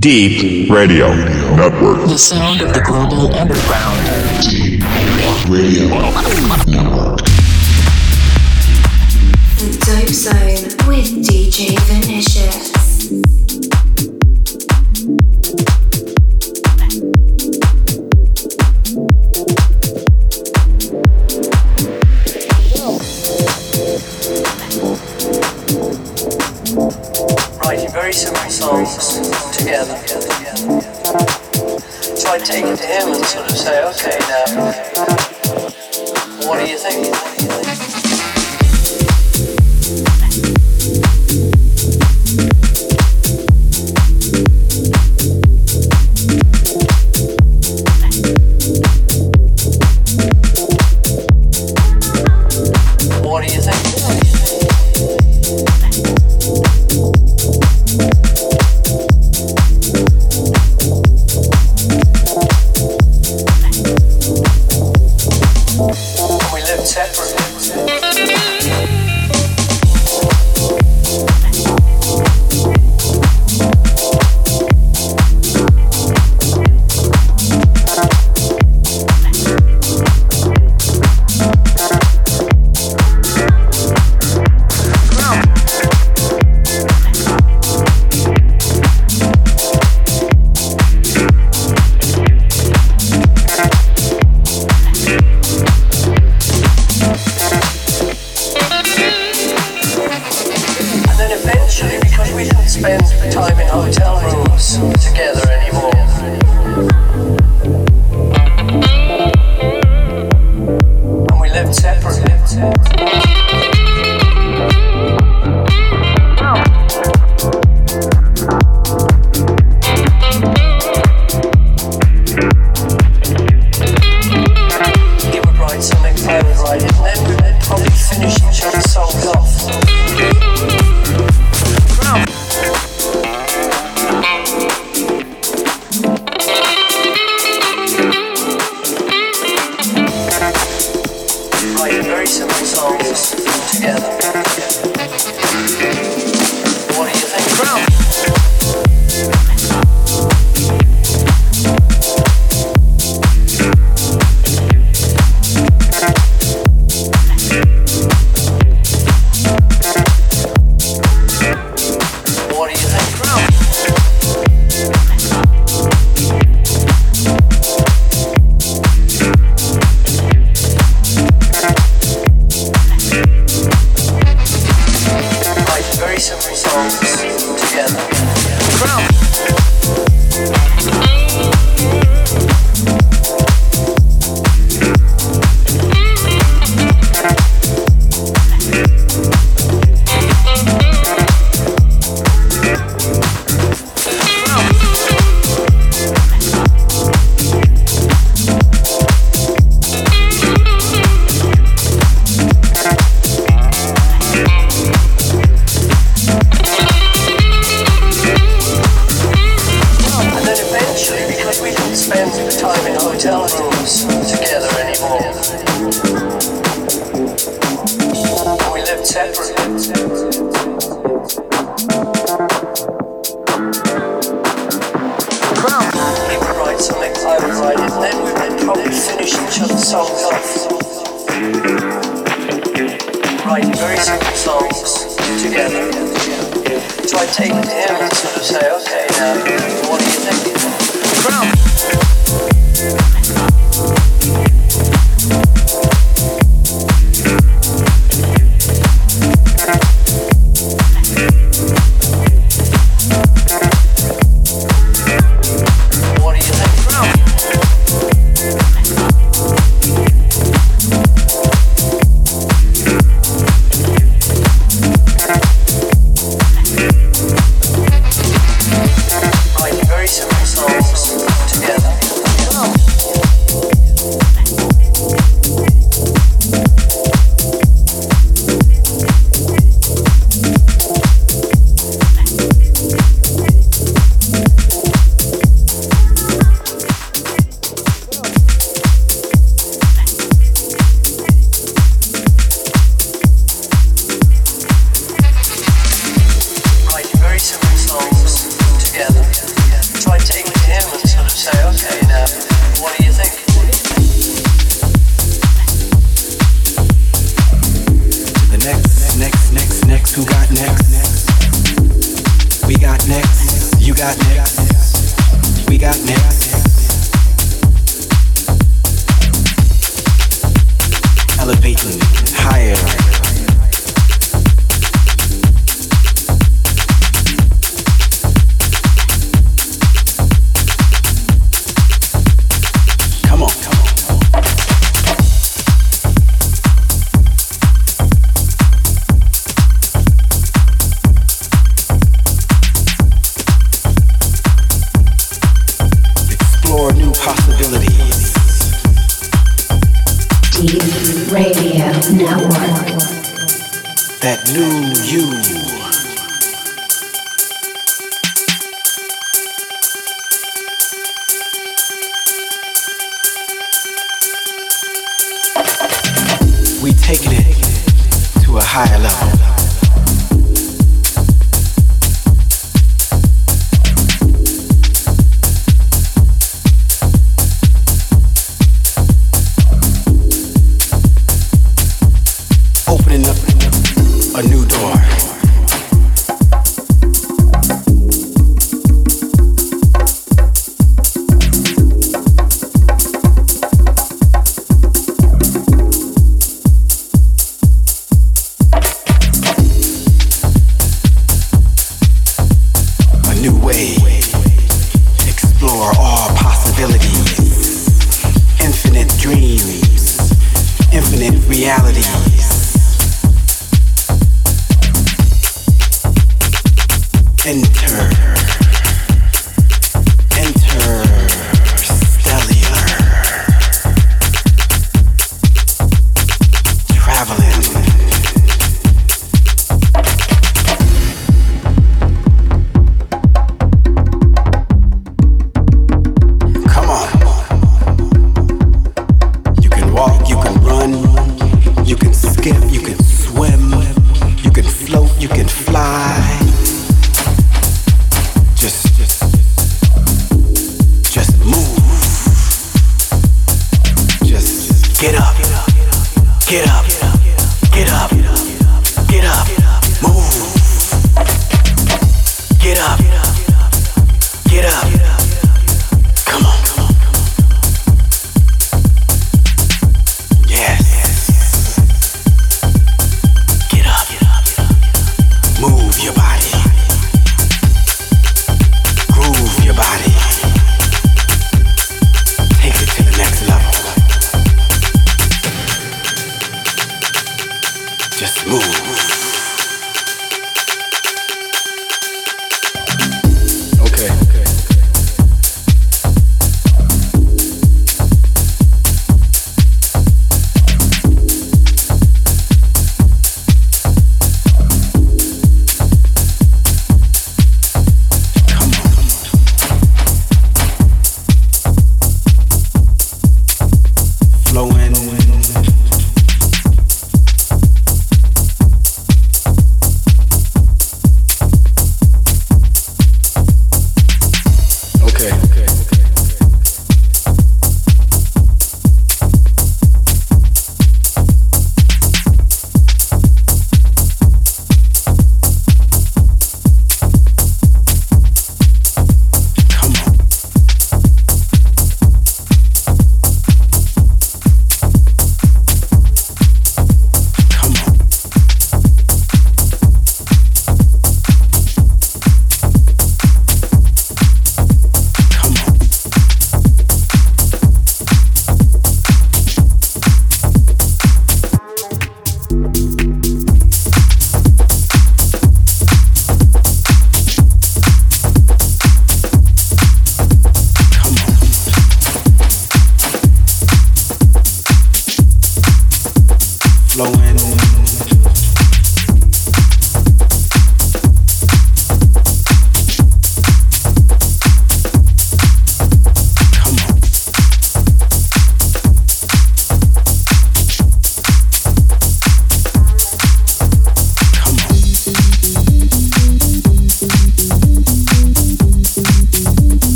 Deep Radio Network. The sound of the global underground. Deep Radio Network. The Dope Zone with DJ Vinicius. writing very simple songs together. So I take it to him and sort of say, okay, now, what do you think? What separately. Write something, I would write it, and then we would probably finish each other's songs off. Writing very simple songs together. So I take it to him and sort of say, okay, now, what do you think? What Come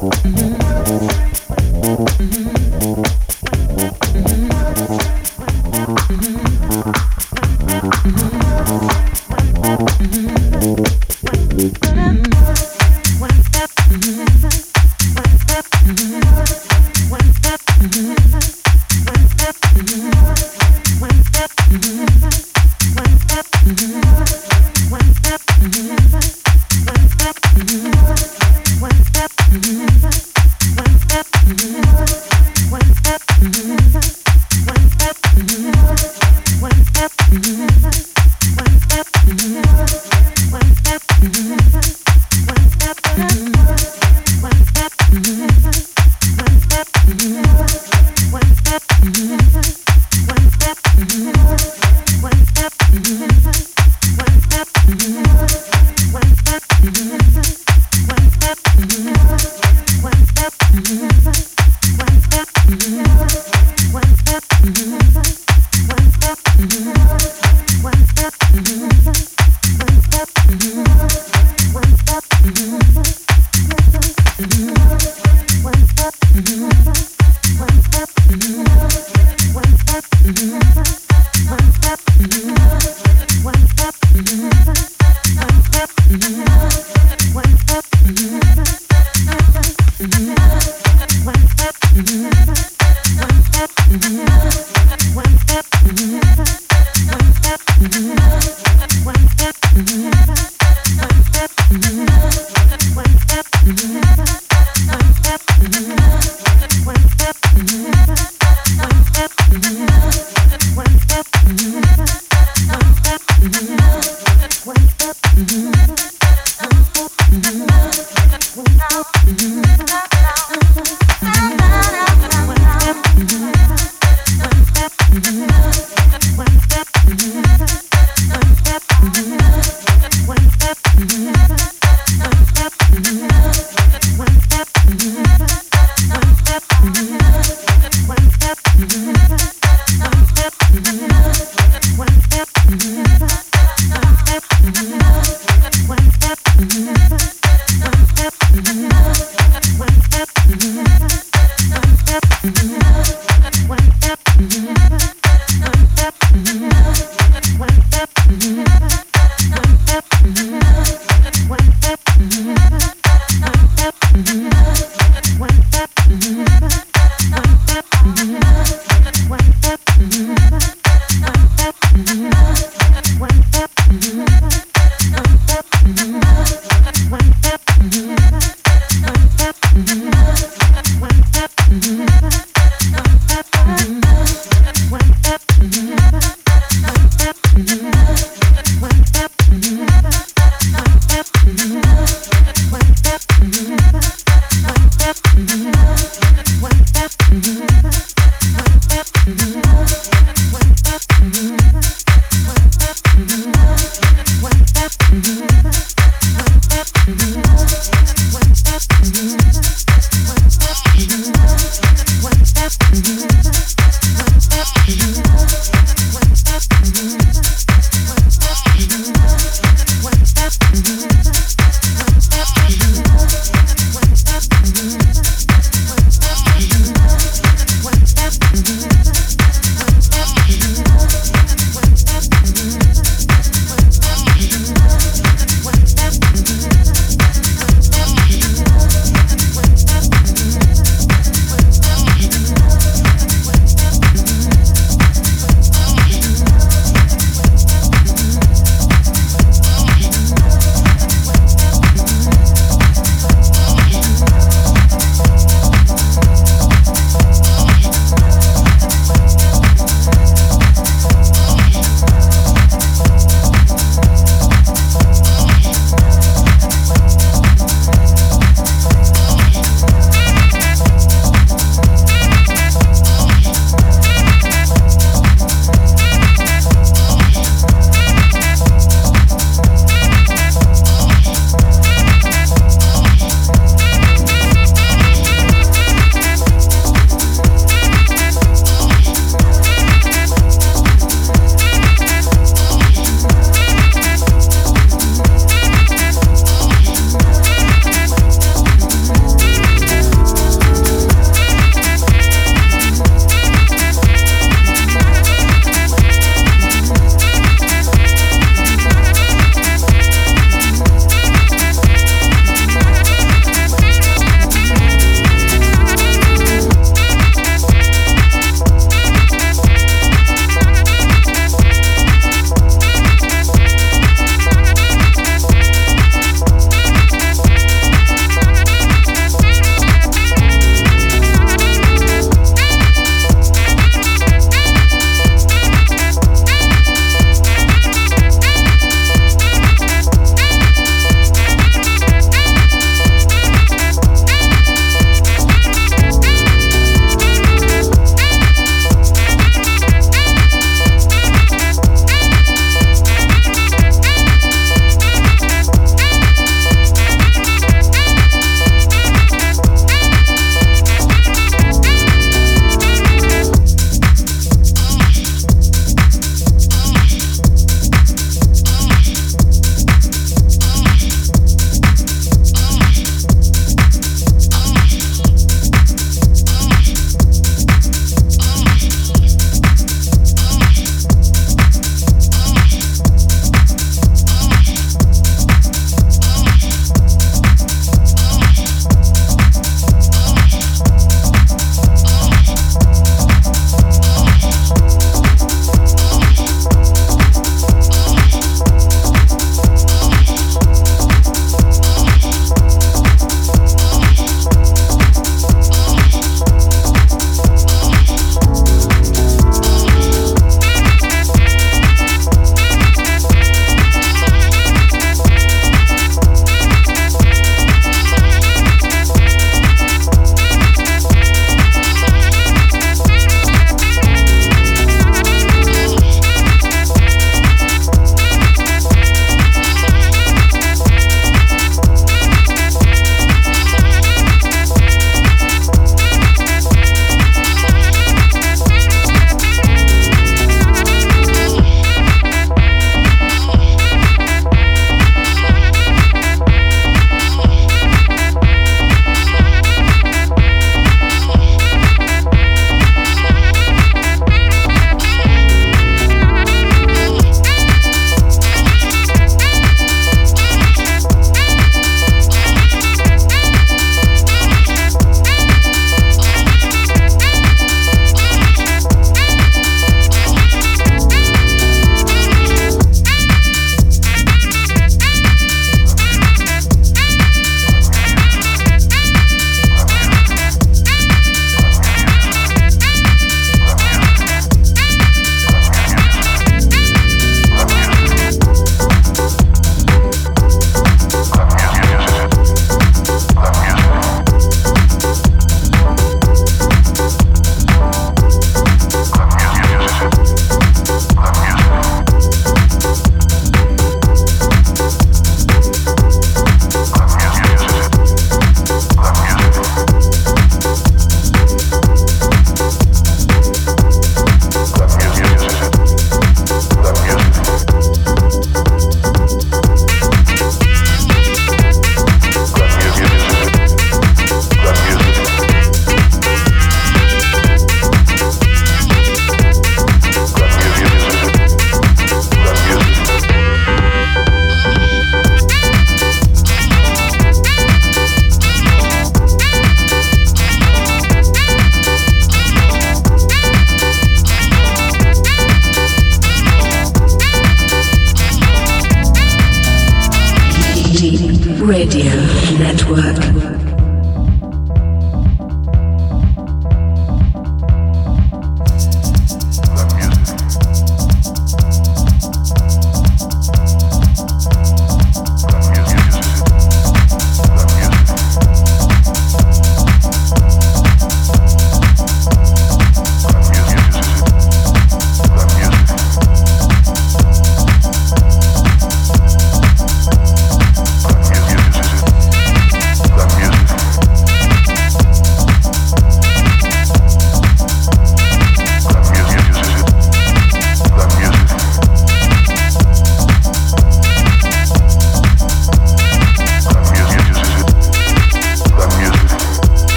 Mm-hmm.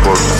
I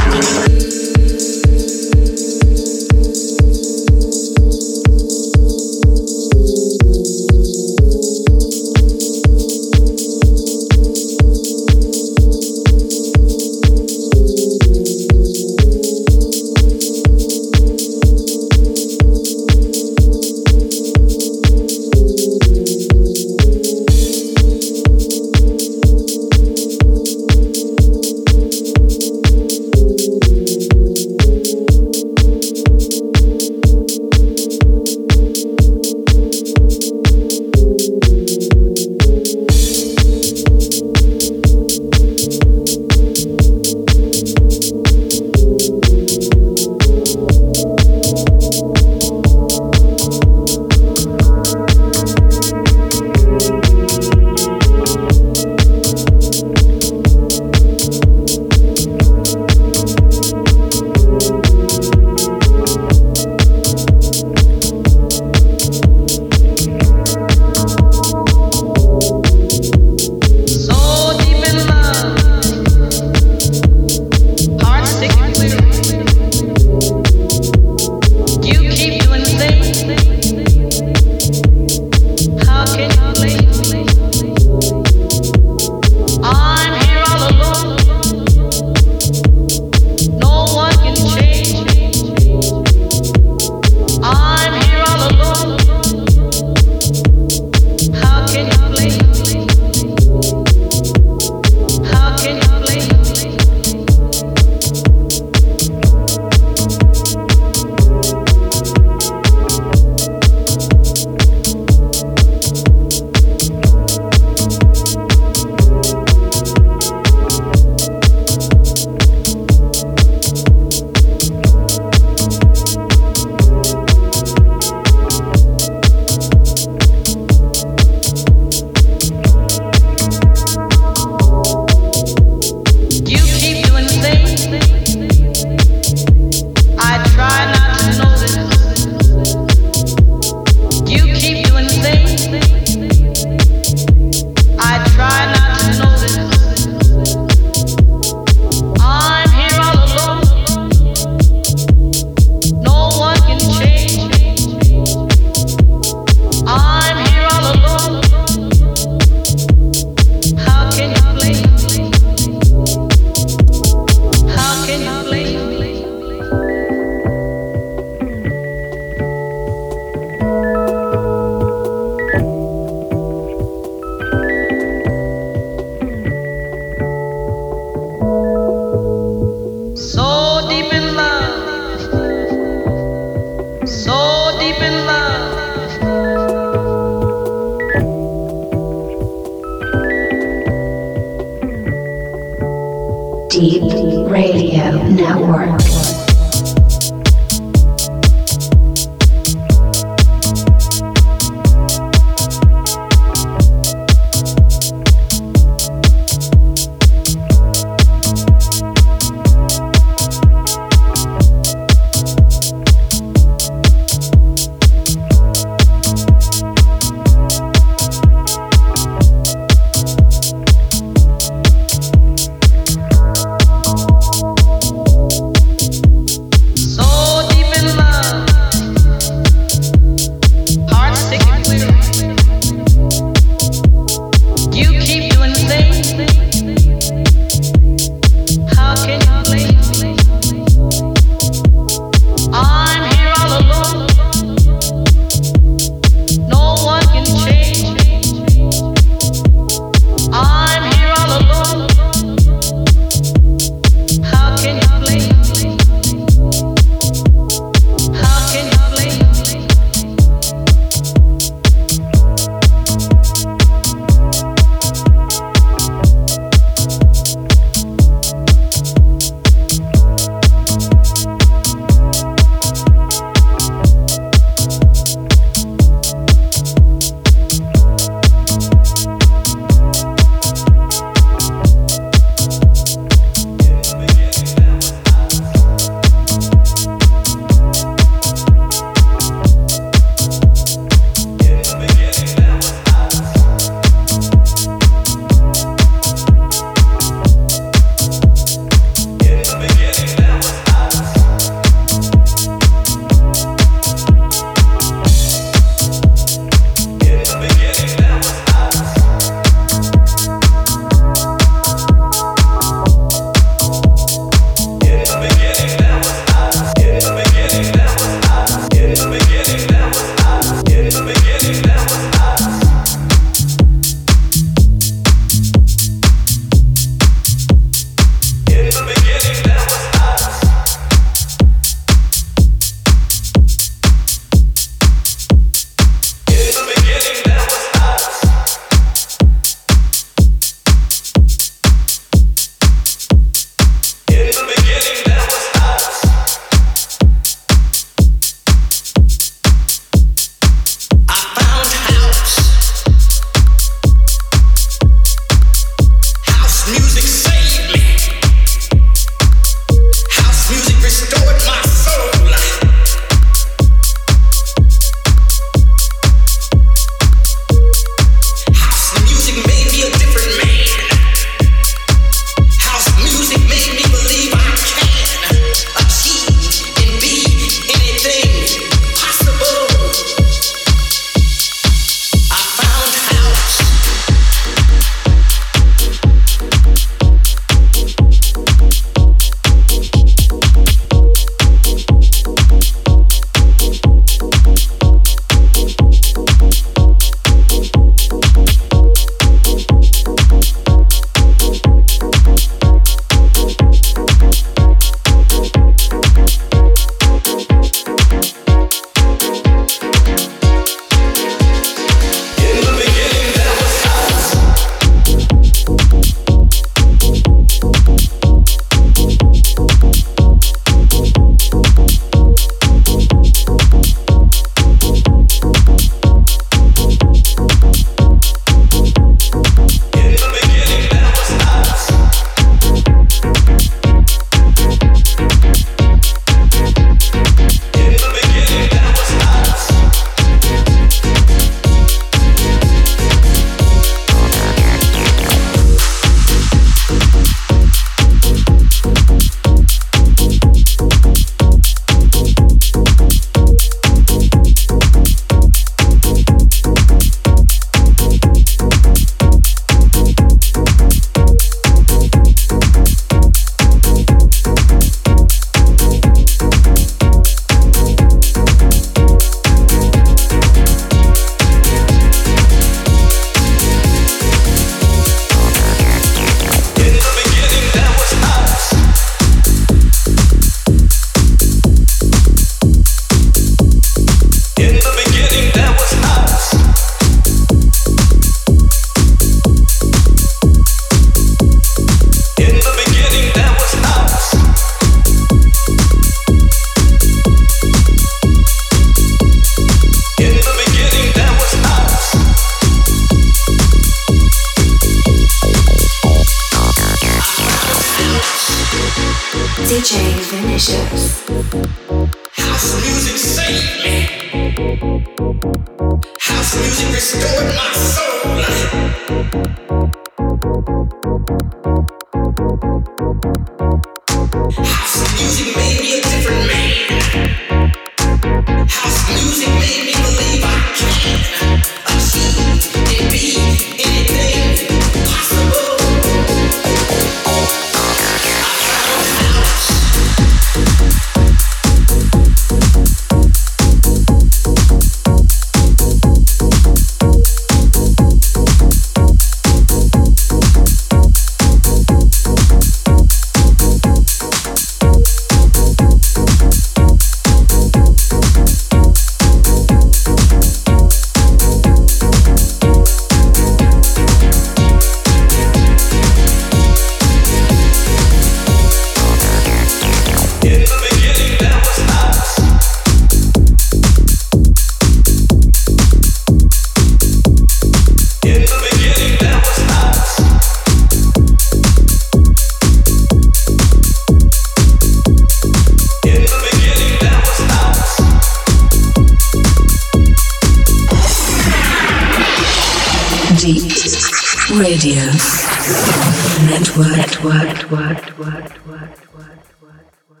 What? What? What? word.